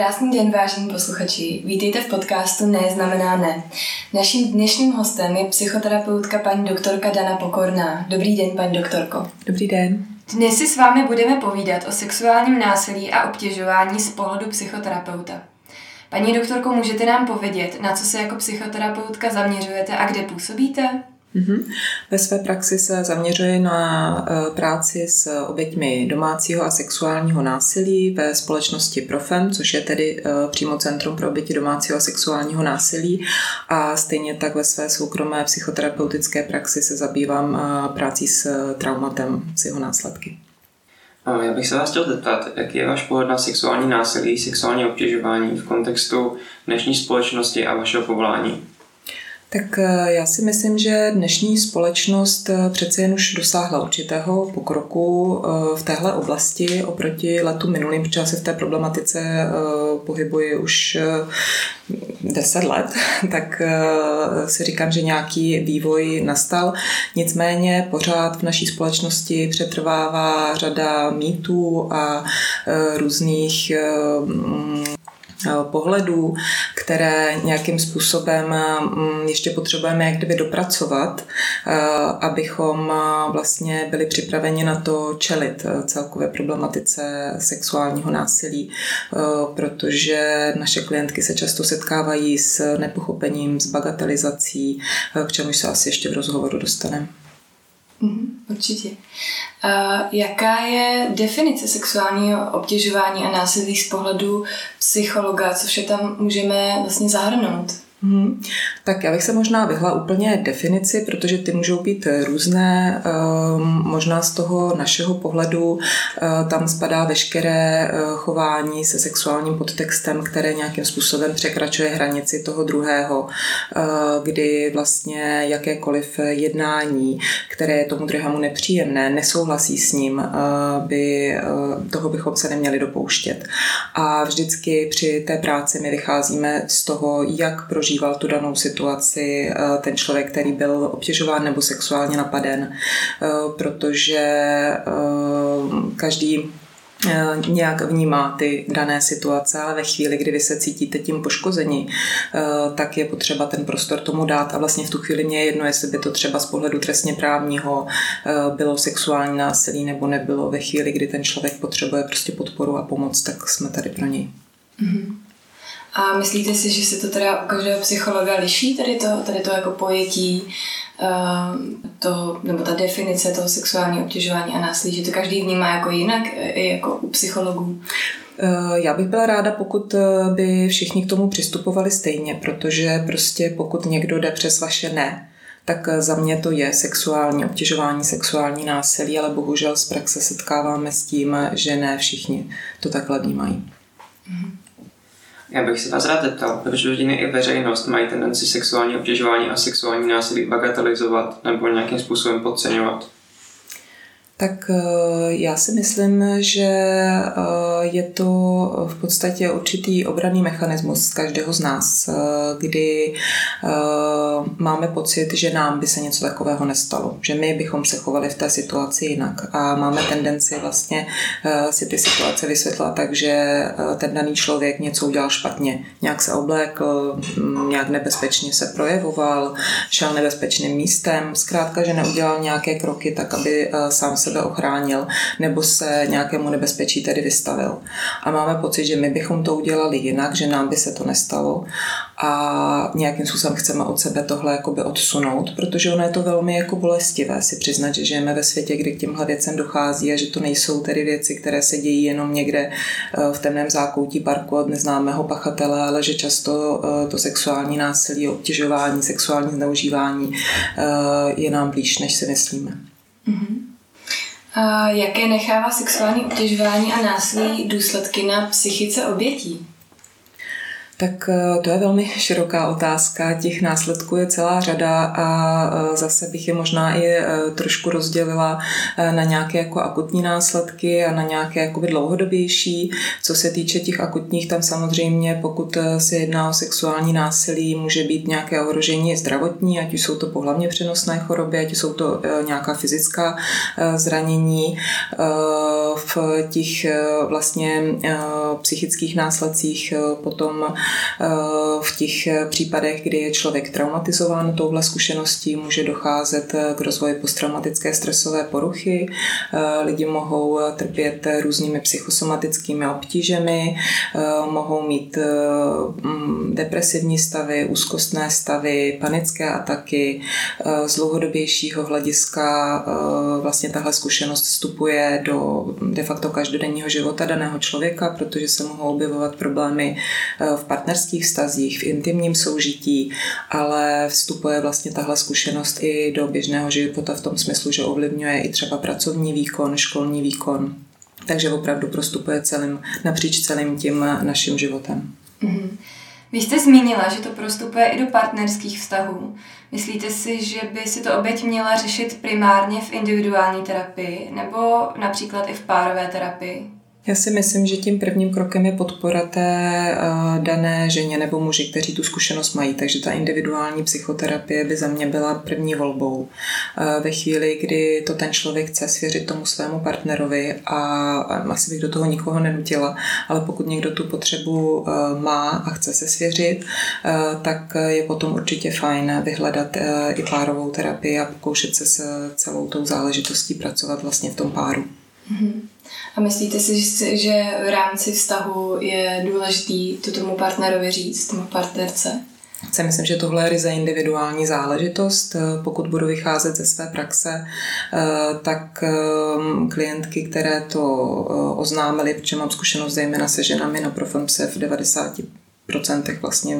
Krásný den, vážení posluchači. Vítejte v podcastu Ne znamená ne. Naším dnešním hostem je psychoterapeutka paní doktorka Dana Pokorná. Dobrý den, paní doktorko. Dobrý den. Dnes si s vámi budeme povídat o sexuálním násilí a obtěžování z pohledu psychoterapeuta. Paní doktorko, můžete nám povědět, na co se jako psychoterapeutka zaměřujete a kde působíte? Mm-hmm. Ve své praxi se zaměřuje na e, práci s oběťmi domácího a sexuálního násilí ve společnosti Profem, což je tedy e, přímo Centrum pro oběti domácího a sexuálního násilí. A stejně tak ve své soukromé psychoterapeutické praxi se zabývám e, prací s traumatem, s jeho následky. Já bych se vás chtěl zeptat, jaký je váš pohled na sexuální násilí, sexuální obtěžování v kontextu dnešní společnosti a vašeho povolání? Tak eh, já si myslím, že dnešní společnost eh, přece jen už dosáhla určitého pokroku eh, v téhle oblasti oproti letu minulým, protože se v té problematice pohybuji už 10 let, tak si říkám, že nějaký vývoj nastal. Nicméně pořád v naší společnosti přetrvává řada mýtů a různých pohledů, které nějakým způsobem mm, ještě potřebujeme jak kdyby dopracovat, eh, abychom eh, vlastně byli připraveni na to čelit celkové problematice sexuálního násilí, protože naše klientky se často setkávají s nepochopením, s bagatelizací, k čemu se asi ještě v rozhovoru dostaneme. Mm, určitě. Uh, jaká je definice sexuálního obtěžování a násilí z pohledu psychologa, co vše tam můžeme vlastně zahrnout? Hmm. Tak já bych se možná vyhla úplně definici, protože ty můžou být různé. Ehm, možná z toho našeho pohledu eh, tam spadá veškeré eh, chování se sexuálním podtextem, které nějakým způsobem překračuje hranici toho druhého, eh, kdy vlastně jakékoliv jednání, které je tomu druhému nepříjemné, nesouhlasí s ním, by, toho bychom se neměli dopouštět. A vždycky při té práci my vycházíme z toho, jak prožít prožíval tu danou situaci eh, ten člověk, který byl obtěžován nebo sexuálně napaden, eh, protože eh, každý nějak vnímá ty dané situace, ale ve chvíli, kdy vy se cítíte tím poškození, tak je potřeba ten prostor tomu dát a vlastně v tu chvíli mě je jedno, jestli by to třeba z pohledu trestně právního bylo sexuální násilí nebo nebylo ve chvíli, kdy ten člověk potřebuje prostě podporu a pomoc, tak jsme tady pro něj. Mm-hmm. A myslíte si, že se to teda u každého psychologa liší, tady to, tady to jako pojetí uh, toho, nebo ta definice toho sexuálního obtěžování a násilí, že to každý vnímá jako jinak, i jako u psychologů? Eh, já bych byla ráda, pokud eh, by všichni k tomu přistupovali stejně, protože prostě pokud někdo jde přes vaše ne, tak za mě to je sexuální obtěžování, sexuální násilí, ale bohužel z praxe setkáváme s tím, že ne všichni to takhle vnímají. Mm-hmm. Já bych se vás rád zeptal, proč rodiny i veřejnost mají tendenci sexuální obtěžování a sexuální násilí bagatelizovat nebo nějakým způsobem podceňovat? Tak eh, já si myslím, že eh, je to v podstatě určitý obraný mechanismus každého z nás, eh, kdy máme pocit, že nám by se něco takového nestalo, že my bychom se chovali v té situaci jinak. A máme tendenci vlastně si ty situace vysvětlit tak, že ten daný člověk něco udělal špatně, nějak se oblékl, mm, nějak nebezpečně se projevoval, šel nebezpečným místem, zkrátka, že neudělal nějaké kroky tak, aby sám se sebe ochránil nebo se nějakému nebezpečí tedy vystavil. A máme pocit, že my bychom to udělali jinak, že nám by se to nestalo a nějakým způsobem chceme od sebe tohle jakoby odsunout, protože ono je to velmi jako bolestivé si přiznat, že žijeme ve světě, kdy k těmhle věcem dochází a že to nejsou tedy věci, které se dějí jenom někde eh, v temném zákoutí parku od neznámého pachatele, ale že často eh, to sexuální násilí, obtěžování, sexuální zneužívání eh, je nám blíž, než si myslíme. Mm-hmm. A jaké nechává sexuální obtěžování a násilí důsledky na psychice obětí? Tak eh, to je velmi široká otázka. Těch následků je celá řada a eh, zase bych je možná i eh, trošku rozdělila na nějaké jako akutní následky a na nějaké jakoby dlouhodobější. Co se týče těch akutních, tam samozřejmě, pokud se jedná o sexuální násilí, může být nějaké ohrožení zdravotní, ať už jsou to pohlavně přenosné choroby, ať jsou to nějaká fyzická zranění. V těch vlastně psychických následcích potom v těch případech, kdy je člověk traumatizován touhle zkušeností, může docházet eh, k rozvoji posttraumatické stresové poruchy. Eh, lidi mohou trpět různými psychosomatickými obtížemi, mohou mít mm, depresivní stavy, úzkostné stavy, panické ataky. Z dlouhodobějšího hlediska vlastně tahle zkušenost vstupuje do de facto každodenního života daného člověka, protože se mohou objevovat problémy v partnerských vztazích, v intimním soužití, ale vstupuje vlastně tahle zkušenost i do běžného života v tom smyslu, že ovlivňuje i třeba pracovní výkon, školní výkon. Takže opravdu prostupuje celým, napříč celým tím naším životem. Mm-hmm. Vy jste zmínila, že to prostupuje i do partnerských vztahů. Myslíte si, že by si to oběť měla řešit primárně v individuální terapii nebo například i v párové terapii? Já si myslím, že tím prvním krokem je podpora té uh, dané ženě nebo muži, kteří tu zkušenost mají. Takže ta individuální psychoterapie by za mě byla první volbou. Uh, ve chvíli, kdy to ten člověk chce svěřit tomu svému partnerovi a, asi bych do toho nikoho nenutila, ale pokud někdo tu potřebu uh, má a chce se svěřit, tak je potom určitě fajn vyhledat i párovou terapii a pokoušet se s celou tou záležitostí pracovat vlastně v tom páru. Mm-hmm. A myslíte si, že v rámci vztahu je důležitý to tomu partnerovi říct, tomu partnerce? Si myslím, že tohle je ryze individuální záležitost. Pokud budu vycházet ze své praxe, eh, tak ehm, klientky, které to eh, oznámily, protože mám zkušenost zejména se ženami na Profem se v 90 procentech vlastně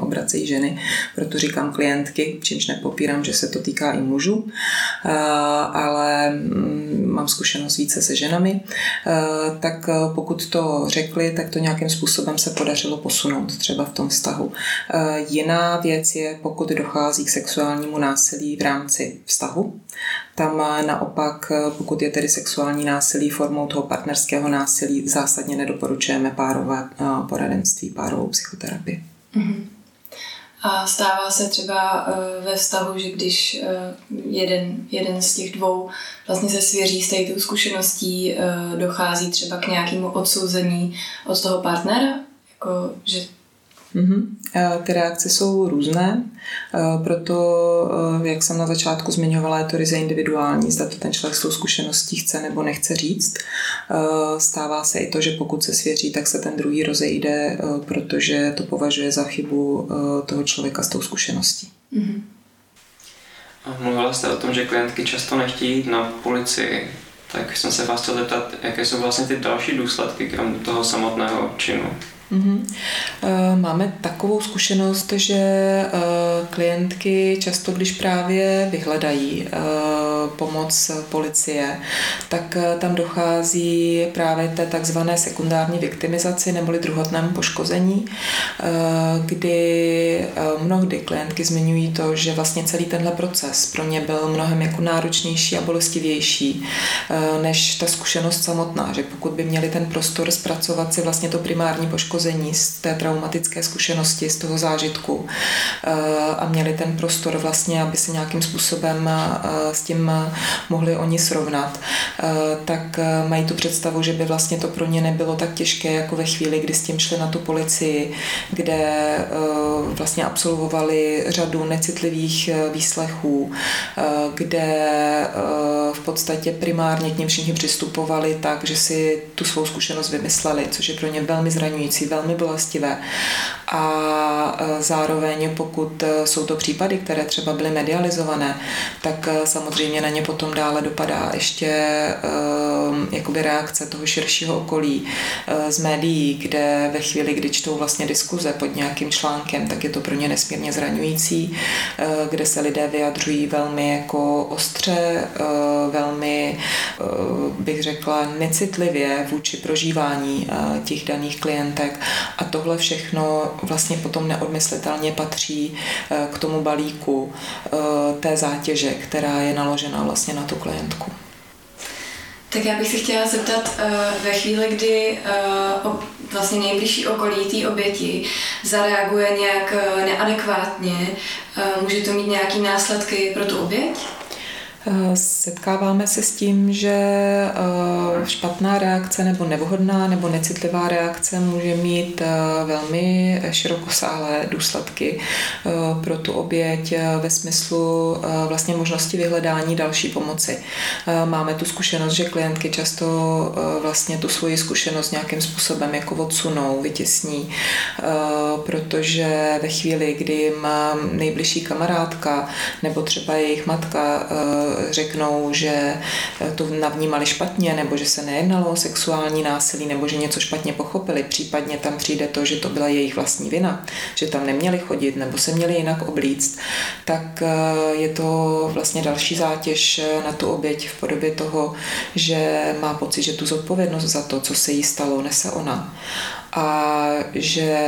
obracejí ženy, proto říkám klientky, čímž nepopírám, že se to týká i mužů, eh, ale mm, mám zkušenost více se ženami, eh, tak eh, pokud to řekli, tak to nějakým způsobem se podařilo posunout třeba v tom vztahu. Jiná věc je, pokud dochází k sexuálnímu násilí v rámci vztahu, tam naopak, pokud je tedy sexuální násilí formou toho partnerského násilí, zásadně nedoporučujeme párové poradenství, párovou psychoterapii. Mm-hmm. A stává se třeba e, ve vztahu, že když jeden, jeden z těch dvou vlastně se svěří s tou zkušeností, dochází třeba k nějakému odsouzení od toho partnera, jako že Mm-hmm. Ty reakce jsou různé, proto, jak jsem na začátku zmiňovala, je to ryze individuální, zda to ten člověk s tou zkušeností chce nebo nechce říct. Stává se i to, že pokud se svěří, tak se ten druhý rozejde, protože to považuje za chybu toho člověka s tou zkušeností. Mm-hmm. Mluvila jste o tom, že klientky často nechtějí jít na policii, tak jsem se vás chtěl zeptat, jaké jsou vlastně ty další důsledky krom toho samotného činu. Mm-hmm. Máme takovou zkušenost, že eh, klientky často, když právě vyhledají eh, pomoc policie, tak tam dochází právě té takzvané sekundární viktimizaci neboli druhotnému poškození, kdy mnohdy klientky zmiňují to, že vlastně celý tenhle proces pro ně byl mnohem jako náročnější a bolestivější než ta zkušenost samotná, že pokud by měli ten prostor zpracovat si vlastně to primární poškození, poškození z té traumatické zkušenosti, z toho zážitku eh, a měli ten prostor vlastně, aby se nějakým způsobem eh, s tím mohli oni srovnat, eh, tak mají tu představu, že by vlastně to pro ně nebylo tak těžké, jako ve chvíli, kdy s tím šli na tu policii, kde vlastně absolvovali řadu necitlivých výslechů, kde v podstatě primárně k něm všichni přistupovali tak, že si tu svou zkušenost vymysleli, což je pro ně velmi zraňující, velmi bolestivé. A e, zároveň, pokud e, jsou to případy, které třeba byly medializované, tak samozřejmě na ně potom dále dopadá ještě jakoby reakce toho širšího okolí z médií, kde ve chvíli, kdy čtou vlastně diskuze pod nějakým článkem, tak je to pro ně nesmírně zraňující, kde se lidé vyjadřují velmi jako ostře, velmi bych řekla necitlivě vůči prožívání těch daných klientek a tohle všechno vlastně potom neodmyslitelně patří eh, k tomu balíku eh, té zátěže, která je naložena vlastně na tu klientku. Tak já bych si chtěla zeptat, eh, ve chvíli, kdy vlastně nejbližší okolí té oběti zareaguje nějak neadekvátně, může to mít nějaké následky pro tu oběť? Eh, setkáváme se s tím, že eh, špatná reakce nebo nevhodná nebo necitlivá reakce může mít eh, velmi širokosáhlé důsledky pro tu oběť ve smyslu vlastně možnosti vyhledání další pomoci. Máme tu zkušenost, že klientky často vlastně tu svoji zkušenost nějakým způsobem jako odsunou, vytěsní, protože ve chvíli, kdy jim nejbližší kamarádka nebo třeba jejich matka řeknou, že to navnímali špatně, nebo že se nejednalo o sexuální násilí, nebo že něco špatně pochopili. Případně tam přijde to, že to byla jejich vlastní vina, že tam neměli chodit, nebo se měli jinak oblíct, tak eh, je to vlastně další zátěž na tu oběť v podobě toho, že má pocit, že tu zodpovědnost za to, co se jí stalo, nese ona a že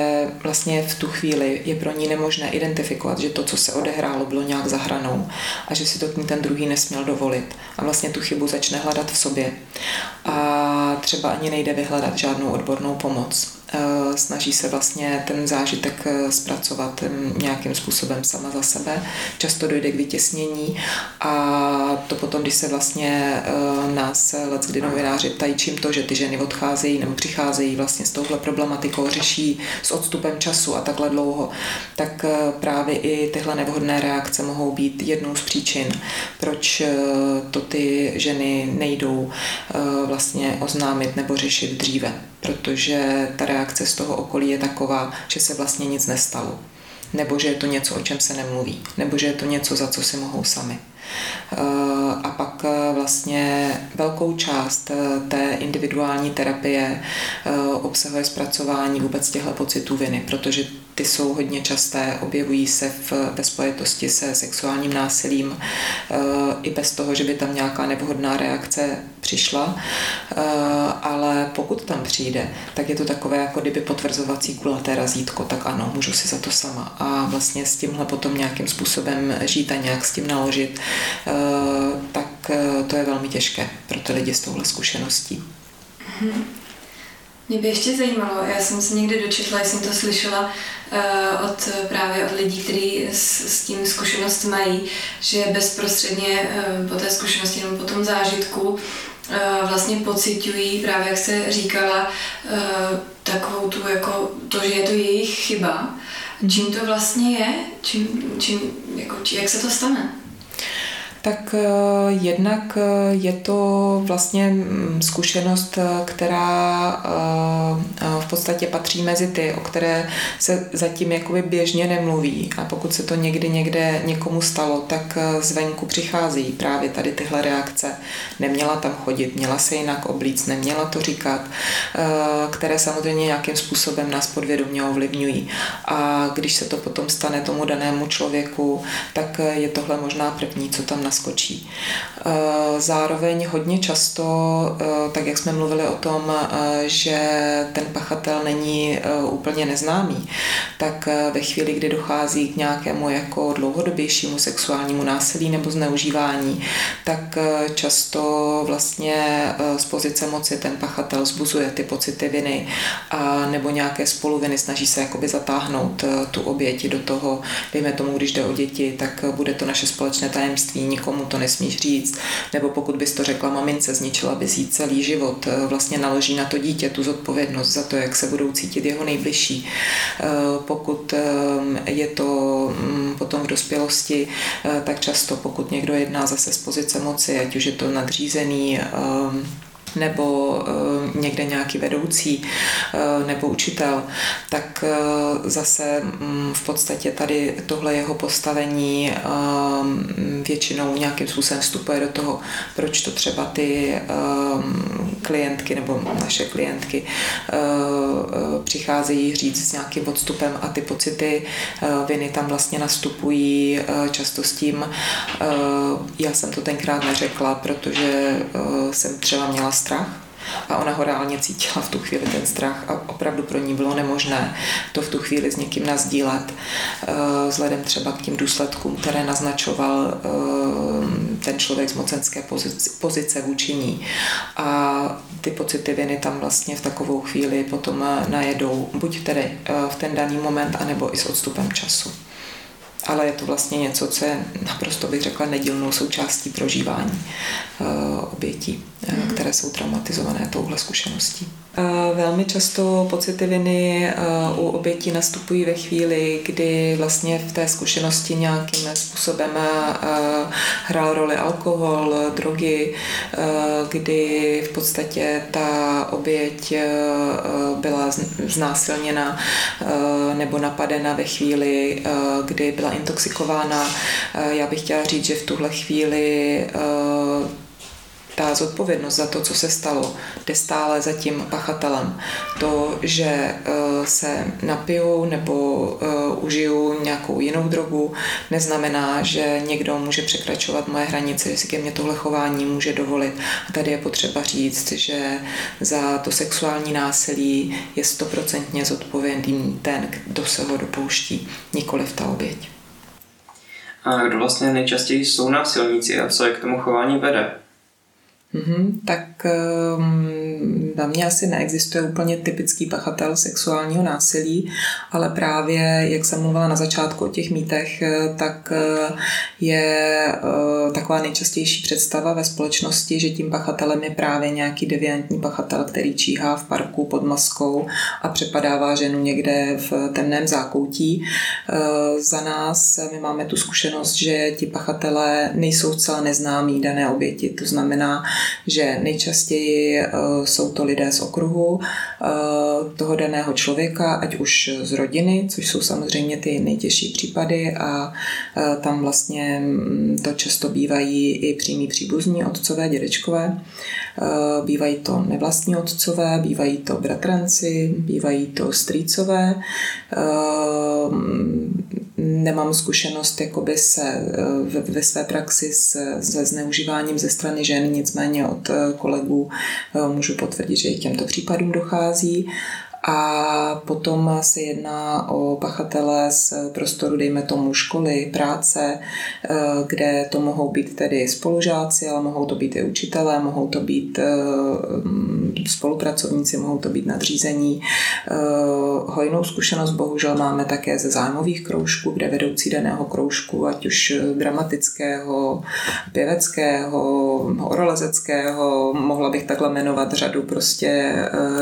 vlastně v tu chvíli je pro ní nemožné identifikovat, že to, co se odehrálo, bylo nějak za hranou a že si to k ní ten druhý nesměl dovolit. A vlastně tu chybu začne hledat v sobě. A třeba ani nejde vyhledat žádnou odbornou pomoc. Eh, snaží se vlastně ten zážitek eh, zpracovat nějakým způsobem sama za sebe. Často dojde k vytěsnění a to potom, když se vlastně eh, nás let, kdy novináři ptají, čím to, že ty ženy odcházejí nebo přicházejí vlastně s touhle problematikou, řeší s odstupem času a takhle dlouho, tak právě i tyhle nevhodné reakce mohou být jednou z příčin, proč to ty ženy nejdou vlastně oznámit nebo řešit dříve protože ta reakce z toho okolí je taková, že se vlastně nic nestalo. Nebo že je to něco, o čem se nemluví. Nebo že je to něco, za co si mohou sami. Eh, a pak eh, vlastně velkou část eh, té individuální terapie obsahuje zpracování vůbec těchto pocitů viny, protože ty jsou hodně časté, objevují se v, ve spojitosti se sexuálním násilím i bez toho, že by tam nějaká nevhodná reakce přišla, ale pokud tam přijde, tak je to takové jako kdyby potvrzovací kulaté razítko, tak ano, můžu si za to sama a vlastně s tímhle potom nějakým způsobem žít a nějak s tím naložit, Eh, tak to je velmi těžké pro ty lidi s touhle zkušeností. Mhm. Mě by ještě zajímalo, já jsem se někdy dočetla, jsem to slyšela uh, od, právě od lidí, kteří s, s tím zkušenost mají, že bezprostředně uh, po té zkušenosti nebo po tom zážitku uh, vlastně pocitují, právě jak se říkala, takovou tu, jako to, že je to jejich chyba. Čím to vlastně je? Čím, čím, jako, či, jak se to stane? Tak eh, jednak eh, je to vlastně mm, zkušenost, eh, která v podstatě patří mezi ty, o které se zatím jakoby běžně nemluví. A pokud se to někdy někde někomu stalo, tak zvenku přichází právě tady tyhle reakce. Neměla tam chodit, měla se jinak oblíct, neměla to říkat, které samozřejmě nějakým způsobem nás podvědomě ovlivňují. A když se to potom stane tomu danému člověku, tak je tohle možná první, co tam nas naskočí. Eh, zároveň hodně často, eh, tak jak jsme mluvili o tom, eh, že ten pachatel není úplně neznámý, tak ve chvíli, kdy dochází k nějakému jako dlouhodobějšímu sexuálnímu násilí nebo zneužívání, tak často vlastně z pozice moci ten pachatel zbuzuje ty pocity viny a nebo nějaké spoluviny, snaží se jakoby zatáhnout tu oběti do toho, dejme tomu, když jde o děti, tak bude to naše společné tajemství, nikomu to nesmíš říct, nebo pokud bys to řekla mamince, zničila bys jí celý život, eh, vlastně naloží na to dítě tu zodpovědnost za to, jak se budou cítit jeho nejbližší. Eh, pokud eh, je to mm, potom v dospělosti, tak často pokud někdo jedná zase z pozice moci, ať už je to nadřízený, nebo uh, někde nějaký vedoucí uh, nebo učitel, tak uh, zase um, v podstatě tady tohle jeho postavení většinou nějakým způsobem vstupuje do toho, proč to třeba ty klientky nebo naše klientky přicházejí říct s nějakým odstupem a ty pocity viny tam vlastně nastupují často s tím, já jsem to tenkrát neřekla, protože jsem třeba měla strach a ona ho reálně cítila v tu chvíli ten strach a opravdu pro ní bylo nemožné to v tu chvíli s někým nazdílet, eh, vzhledem třeba k tím důsledkům, které naznačoval eh, ten člověk z mocenské pozice vůči ní. A ty pocity viny tam vlastně v takovou chvíli potom najedou, buď tedy eh, v ten daný moment, anebo i s odstupem času ale je to vlastně něco, co je naprosto, bych řekla, nedílnou součástí prožívání obětí. Které jsou traumatizované touhle zkušeností. Velmi často pocity viny u obětí nastupují ve chvíli, kdy vlastně v té zkušenosti nějakým způsobem hrál roli alkohol, drogy, kdy v podstatě ta oběť byla znásilněna nebo napadena ve chvíli, kdy byla intoxikována. Já bych chtěla říct, že v tuhle chvíli ta zodpovědnost za to, co se stalo, jde stále za tím pachatelem. To, že eh, se napiju nebo eh, užiju nějakou jinou drogu, neznamená, že někdo může překračovat moje hranice, že si ke mně tohle chování může dovolit. A tady je potřeba říct, že za to sexuální násilí je stoprocentně zodpovědný ten, kdo se ho dopouští, nikoli v ta oběť. A kdo vlastně nejčastěji jsou násilníci a co je k tomu chování vede? Mm-hmm, tak um, na mě asi neexistuje úplně typický pachatel sexuálního násilí, ale právě, jak jsem mluvila na začátku o těch mýtech, eh, tak eh, je uh, taková nejčastější představa ve společnosti, že tím pachatelem je právě nějaký deviantní pachatel, který číhá v parku pod maskou a přepadává ženu někde v temném zákoutí. Uh, za nás my máme tu zkušenost, že ti pachatelé nejsou zcela neznámí dané oběti, to znamená, že nejčastěji eh, jsou to lidé z okruhu eh, toho daného člověka, ať už z rodiny, což jsou samozřejmě ty nejtěžší případy a eh, tam vlastně mm, to často bývají i přímí příbuzní otcové, dědečkové. Bývají to nevlastní otcové, bývají to bratranci, bývají to strýcové nemám zkušenost jakoby se ve, ve své praxi se, se zneužíváním ze strany žen, nicméně od kolegů eh, můžu potvrdit, že i těmto případům dochází a potom se jedná o pachatele z prostoru, dejme tomu, školy, práce, eh, kde to mohou být tedy spolužáci, ale mohou to být i učitelé, mohou to být eh, spolupracovníci, mohou to být nadřízení. Eh, hojnou zkušenost bohužel máme také ze zájmových kroužků, kde vedoucí daného kroužku, ať už dramatického, pěveckého, horolezeckého, mohla bych takhle jmenovat řadu prostě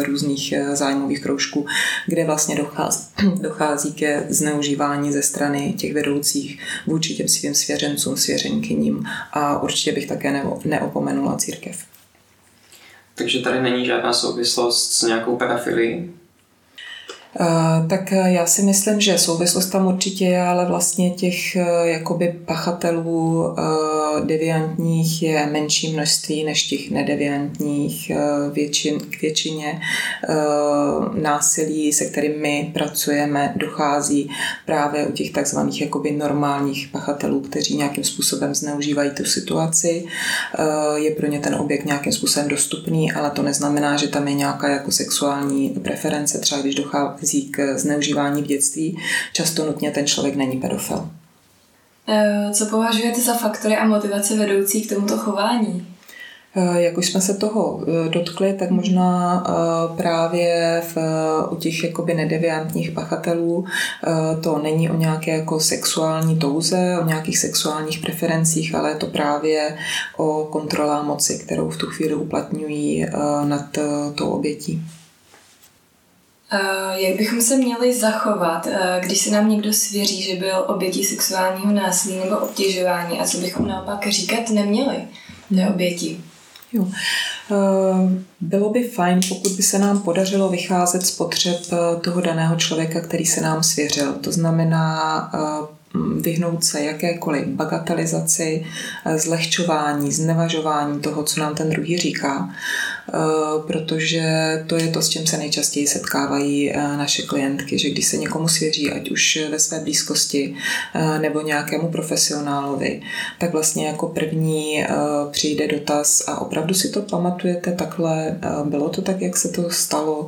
různých zájmových kroužků, kroužku, kde vlastně dochází, dochází ke zneužívání ze strany těch vedoucích vůči těm svým svěřencům, svěřenkyním a určitě bych také neopomenula církev. Takže tady není žádná souvislost s nějakou parafilií? Eh, tak eh, já si myslím, že souvislost tam určitě je, ale vlastně těch eh, jakoby pachatelů deviantních je menší množství než těch nedeviantních. Většin, k většině násilí, se kterými my pracujeme, dochází právě u těch takzvaných jakoby normálních pachatelů, kteří nějakým způsobem zneužívají tu situaci. Je pro ně ten objekt nějakým způsobem dostupný, ale to neznamená, že tam je nějaká jako sexuální preference, třeba když dochází dochází k zneužívání v dětství, často nutně ten člověk není pedofil. Eh, co považujete za faktory a motivace vedoucí k tomuto chování? Eh, jak už jsme se toho eh, dotkli, tak možná právě v, u těch jakoby nedeviantních pachatelů to není o nějaké jako sexuální touze, o nějakých sexuálních preferencích, ale je to právě o kontrolá moci, kterou v tu chvíli uplatňují nad tou obětí. Jak bychom se měli zachovat, když se nám někdo svěří, že byl obětí sexuálního násilí nebo obtěžování a co bychom naopak říkat neměli té hmm. oběti? Jo. Bylo by fajn, pokud by se nám podařilo vycházet z potřeb toho daného člověka, který se nám svěřil. To znamená vyhnout se jakékoliv bagatelizaci, zlehčování, znevažování toho, co nám ten druhý říká Eh, protože to je to, s čím se nejčastěji setkávají eh, naše klientky, že když se někomu svěří, ať už ve své blízkosti eh, nebo nějakému profesionálovi, tak vlastně jako první přijde dotaz a opravdu si to pamatujete takhle, bylo to tak, jak se to stalo,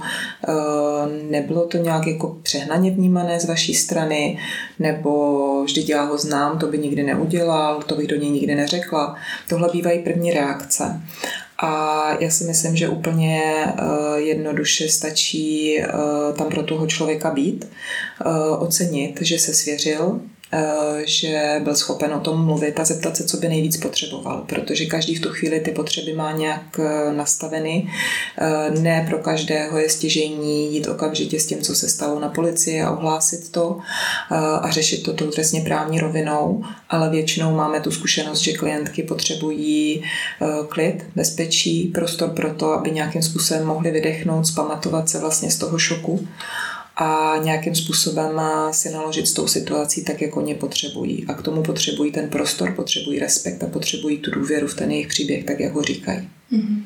nebylo to nějak jako přehnaně vnímané z vaší strany, nebo vždyť já ho znám, to by nikdy neudělal, to bych do něj nikdy neřekla. Tohle bývají první reakce. A já si myslím, že úplně uh, jednoduše stačí uh, tam pro toho člověka být, uh, ocenit, že se svěřil, Eh, že byl schopen o tom mluvit a zeptat se, co by nejvíc potřeboval, protože každý v tu chvíli ty potřeby má nějak eh, nastaveny. Eh, ne pro každého je stěžení jít okamžitě s tím, co se stalo na policii a ohlásit to a řešit to tou trestně právní rovinou, ale většinou máme tu zkušenost, že klientky potřebují klid, bezpečí, prostor pro to, aby nějakým způsobem mohli vydechnout, zpamatovat se vlastně z toho šoku a nějakým způsobem si naložit s tou situací tak, jak oni potřebují. A k tomu potřebují ten prostor, potřebují respekt a potřebují tu důvěru v ten jejich příběh, tak jak ho říkají. Mm-hmm.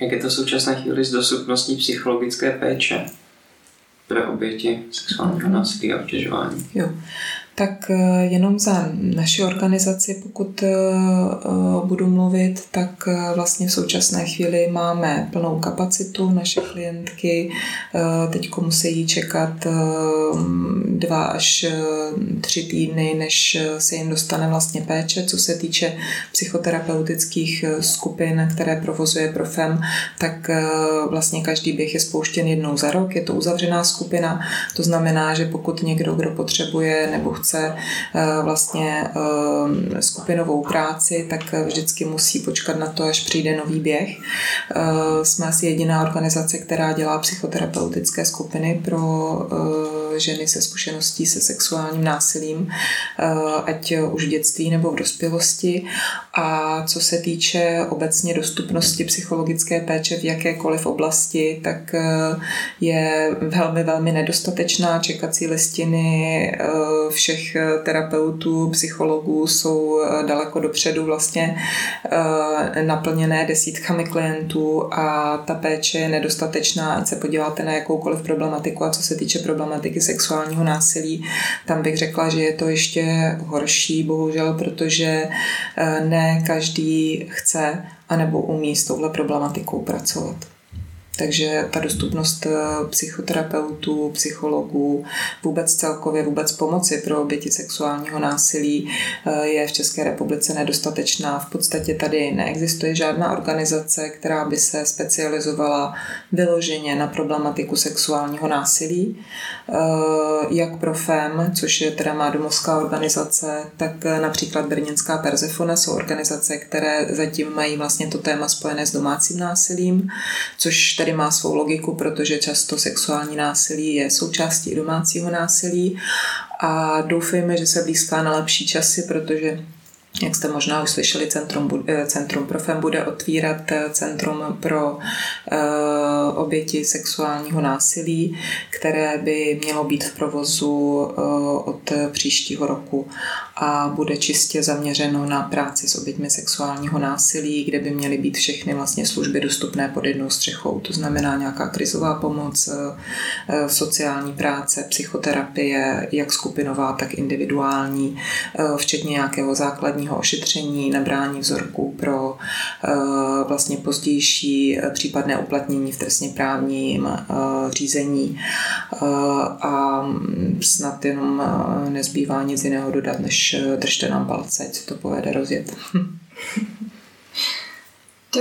Jak je to v současné chvíli s dostupností psychologické péče pro oběti sexuálního násilí a obtěžování? Jo tak eh, jenom za naši organizaci, pokud eh, eh, budu mluvit, tak vlastně v současné chvíli máme plnou kapacitu. Naše klientky teď musí čekat dva až tři týdny, než se jim dostane vlastně péče. Co se týče psychoterapeutických skupin, které provozuje Profem, tak vlastně každý běh je spouštěn jednou za rok. Je to uzavřená skupina, to znamená, že pokud někdo, kdo potřebuje nebo chce chce eh, vlastně eh, skupinovou práci, tak vždycky musí počkat na to, až přijde nový běh. Eh, jsme asi jediná organizace, která dělá psychoterapeutické skupiny pro ženy se zkušeností se sexuálním násilím, ať už v dětství nebo v dospělosti. A co se týče obecně dostupnosti psychologické péče v jakékoliv oblasti, tak je velmi, velmi nedostatečná. Čekací listiny všech všech eh, terapeutů, psychologů jsou eh, daleko dopředu vlastně eh, naplněné desítkami klientů a ta péče je nedostatečná, ať se podíváte na jakoukoliv problematiku a co se týče problematiky sexuálního násilí, tam bych řekla, že je to ještě horší, bohužel, protože ne každý chce anebo umí s touhle problematikou pracovat. Takže ta dostupnost eh, psychoterapeutů, psychologů, vůbec celkově vůbec pomoci pro oběti sexuálního násilí eh, je v České republice nedostatečná. V podstatě tady neexistuje žádná organizace, která by se specializovala vyloženě na problematiku sexuálního násilí. Eh, jak pro FEM, což je teda má domovská organizace, tak například Brněnská Persefone jsou organizace, které zatím mají vlastně to téma spojené s domácím násilím, což tedy má svou logiku, protože často sexuální násilí je součástí domácího násilí. A doufejme, že se blízká na lepší časy, protože jak jste možná už slyšeli, Centrum, eh, Centrum Profem bude otvírat eh, Centrum pro uh, oběti sexuálního násilí, které by mělo být v provozu od příštího roku a bude čistě zaměřeno na práci s oběťmi sexuálního násilí, kde by měly být všechny vlastně služby dostupné pod jednou střechou. To znamená nějaká krizová pomoc, sociální práce, psychoterapie, jak skupinová, tak individuální, včetně nějakého základního právního ošetření, nabrání vzorků pro eh, vlastně pozdější eh, případné uplatnění v trestně právním eh, řízení a snad jenom nezbývá nic jiného dodat, než držte nám palce, co to povede rozjet.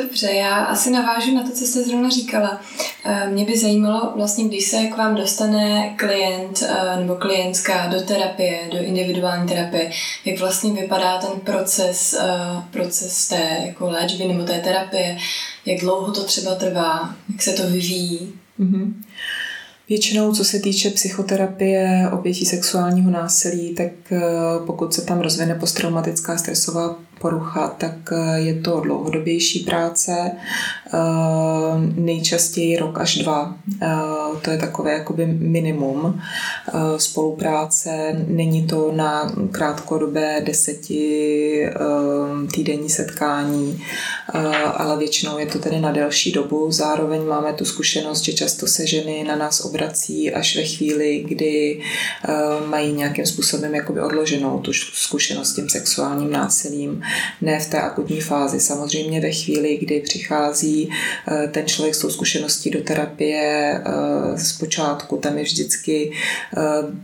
Dobře, já asi navážu na to, co jste zrovna říkala. Eh, mě by zajímalo, vlastně, když se k vám dostane klient eh, nebo klientská do terapie, do individuální terapie, jak vlastně vypadá ten proces, eh, proces té jako léčby nebo té terapie, jak dlouho to třeba trvá, jak se to vyvíjí. Mm-hmm. Většinou, co se týče psychoterapie obětí sexuálního násilí, tak pokud se tam rozvine posttraumatická stresová porucha, tak eh, je to dlouhodobější práce, eh, nejčastěji rok až dva. Eh, to je takové jakoby minimum spolupráce. Není to na krátkodobé deseti týdenní setkání, ale většinou je to tedy na delší dobu. Zároveň máme tu zkušenost, že často se ženy na nás obrací až ve chvíli, kdy mají nějakým způsobem jakoby odloženou tu zkušenost s tím sexuálním násilím ne v té akutní fázi. Samozřejmě ve chvíli, kdy přichází eh, ten člověk s tou zkušeností do terapie eh, z počátku, tam je vždycky eh,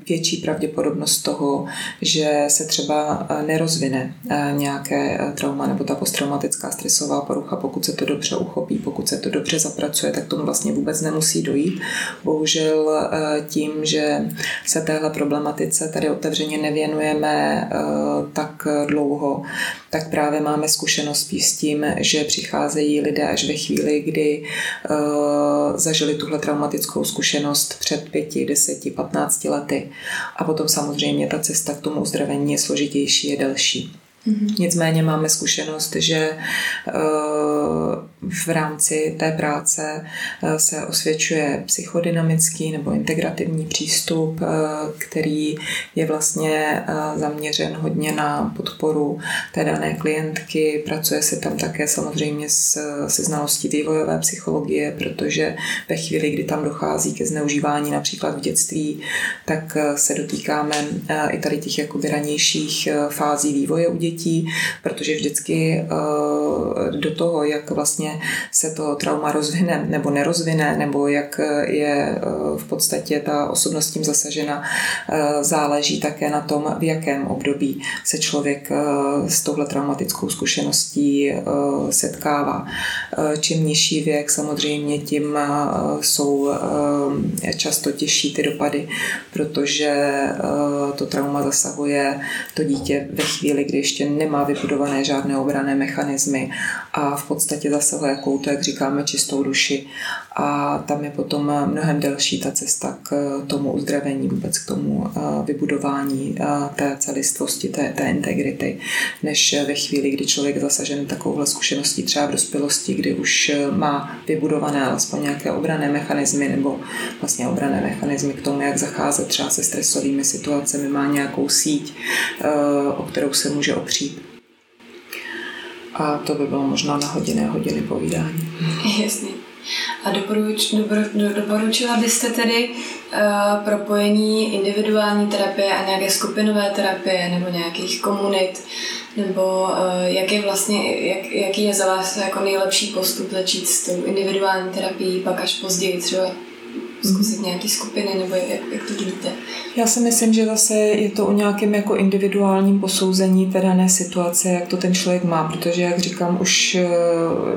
větší pravděpodobnost toho, že se třeba nerozvine nějaké trauma nebo ta posttraumatická stresová porucha, pokud se to dobře uchopí, pokud se to dobře zapracuje, tak tomu vlastně vůbec nemusí dojít. Bohužel tím, že se téhle problematice tady otevřeně nevěnujeme tak dlouho, tak právě máme zkušenost s tím, že přicházejí lidé až ve chvíli, kdy uh, zažili tuhle traumatickou zkušenost před pěti, deseti, patnácti lety. A potom samozřejmě ta cesta k tomu uzdravení je složitější, je delší. Mm-hmm. Nicméně máme zkušenost, že eh, v rámci té práce eh, se osvědčuje psychodynamický nebo integrativní přístup, eh, který je vlastně zaměřen hodně na podporu té dané klientky. Pracuje se tam také samozřejmě se znalostí vývojové psychologie, protože ve chvíli, kdy tam dochází ke zneužívání například v dětství, tak se dotýkáme i tady těch jakoby ranějších fází vývoje u dětí dětí, protože vždycky eh, do toho, jak vlastně se to trauma rozvine nebo nerozvine, nebo jak je eh, v podstatě ta osobnost tím zasažena, eh, záleží také na tom, v jakém období se člověk s touhle traumatickou zkušeností setkává. Čím nižší věk, samozřejmě tím jsou často těžší ty dopady, protože to trauma zasahuje to dítě ve chvíli, kdy ještě ještě nemá vybudované žádné obrané mechanismy a v podstatě zasahuje jakou to, jak říkáme, čistou duši. A tam je potom mnohem delší ta cesta k tomu uzdravení, vůbec k tomu eh, vybudování eh, té celistvosti, té, té integrity, než ve chvíli, kdy člověk je zasažen takovouhle zkušeností třeba v dospělosti, kdy už má vybudované alespoň nějaké obrané mechanismy nebo vlastně obrané mechanismy k tomu, jak zacházet třeba se stresovými situacemi, má nějakou síť, eh, o kterou se může opřít. A to by bylo možná na hodiny a hodiny povídání. Jasně. A doporuč, dobro, doporučila byste tedy uh, propojení individuální terapie a nějaké skupinové terapie nebo nějakých komunit, nebo uh, jak je vlastně, jak, jaký je za vás jako nejlepší postup začít s tou individuální terapií, pak až později třeba zkusit nějaký skupiny, nebo jak, jak to vidíte? Já si myslím, že zase je to o nějakém jako individuálním posouzení té dané situace, jak to ten člověk má, protože, jak říkám, už eh,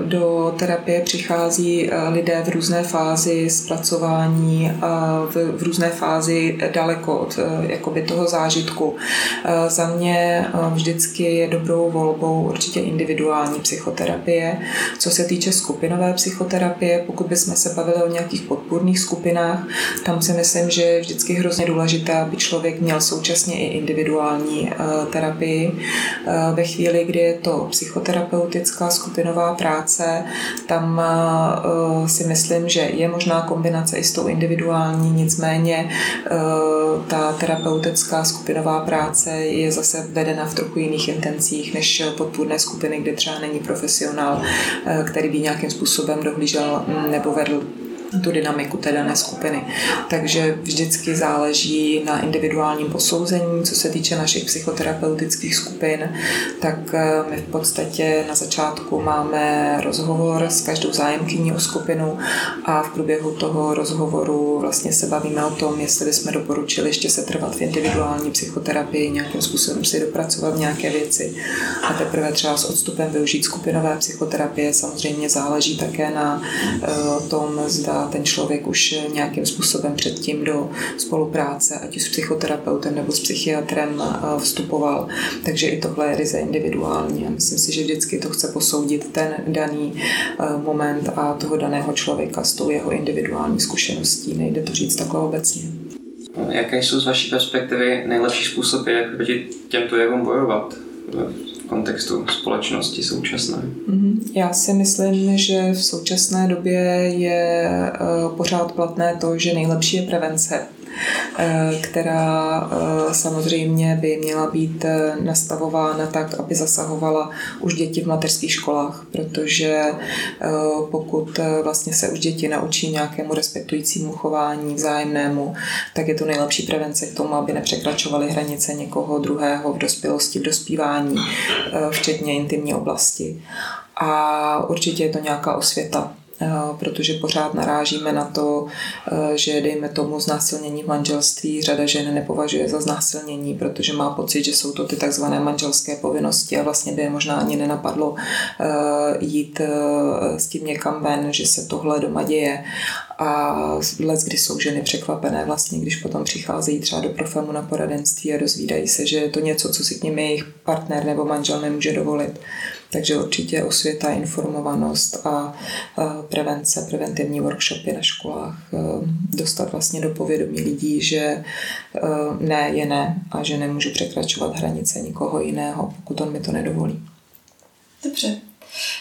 do terapie přichází eh, lidé v různé fázi zpracování v, v různé fázi daleko od eh, jakoby toho zážitku. Za mě vždycky je dobrou volbou určitě individuální psychoterapie. Co se týče skupinové psychoterapie, pokud bychom se bavili o nějakých podpůrných skupinách, skupinách. Tam si myslím, že je vždycky hrozně důležité, aby člověk měl současně i individuální uh, terapii. Uh, ve chvíli, kdy je to psychoterapeutická skupinová práce, tam uh, si myslím, že je možná kombinace i s tou individuální, nicméně ta terapeutická skupinová práce je zase vedena v trochu jiných intencích než podpůrné skupiny, kde třeba není profesionál, který by nějakým způsobem dohlížel mm, nebo vedl tu dynamiku té dané skupiny. Takže vždycky záleží na individuálním posouzení, co se týče našich psychoterapeutických skupin, tak eh, my v podstatě na začátku máme rozhovor s každou zájemkyní o skupinu a v průběhu toho rozhovoru vlastně se bavíme o tom, jestli bychom doporučili ještě se trvat v individuální psychoterapii, nějakým způsobem si dopracovat nějaké věci a teprve třeba s odstupem využít skupinové psychoterapie. Samozřejmě záleží také na eh, tom, zda ten člověk už nějakým způsobem předtím do spolupráce, ať už s psychoterapeutem nebo s psychiatrem vstupoval. Takže i tohle je ryze individuální. Myslím si, že vždycky to chce posoudit ten daný moment a toho daného člověka s tou jeho individuální zkušeností. Nejde to říct takhle obecně. Jaké jsou z vaší perspektivy nejlepší způsoby, jak proti těmto jevům bojovat v kontextu společnosti současné? Mhm. Já si myslím, že v současné době je eh, pořád platné to, že nejlepší je prevence. Eh, která eh, samozřejmě by měla být eh, nastavována tak, aby zasahovala už děti v mateřských školách, protože pokud vlastně se už děti naučí nějakému respektujícímu chování vzájemnému, tak je to nejlepší prevence k tomu, aby nepřekračovaly hranice někoho druhého v dospělosti, v dospívání, včetně intimní oblasti. A určitě je to nějaká osvěta protože pořád narážíme na to, eh, že dejme tomu znásilnění v manželství řada žen nepovažuje za znásilnění, protože má pocit, že jsou to ty takzvané manželské povinnosti a vlastně by je možná ani nenapadlo eh, jít s tím někam ven, že se tohle doma děje a let, kdy jsou ženy překvapené vlastně, když potom přicházejí třeba do profilu na poradenství a dozvídají se, že je to něco, co si k nimi jejich partner nebo manžel nemůže dovolit. Takže určitě osvěta, informovanost a prevence, preventivní workshopy na školách, dostat vlastně do povědomí lidí, že ne je ne a že nemůžu překračovat hranice nikoho jiného, pokud on mi to nedovolí. Dobře.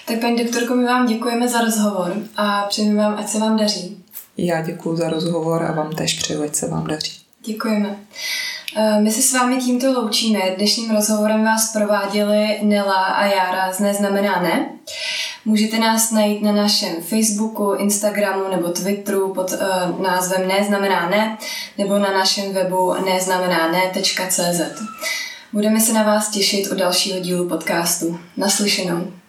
Tak paní doktorko, my vám děkujeme za rozhovor a přejeme vám, ať se vám daří. Já děkuji za rozhovor a vám tež přeju, ať se vám daří. Děkujeme. Eh, my se s vámi tímto loučíme. Dnešním rozhovorem vás prováděli Nela a Jára z Neznamená ne. Můžete nás najít na našem Facebooku, Instagramu nebo Twitteru pod uh, názvem Neznamená ne nebo na našem webu neznamenáne.cz. Budeme se na vás těšit u dalšího dílu podcastu. Naslyšenou.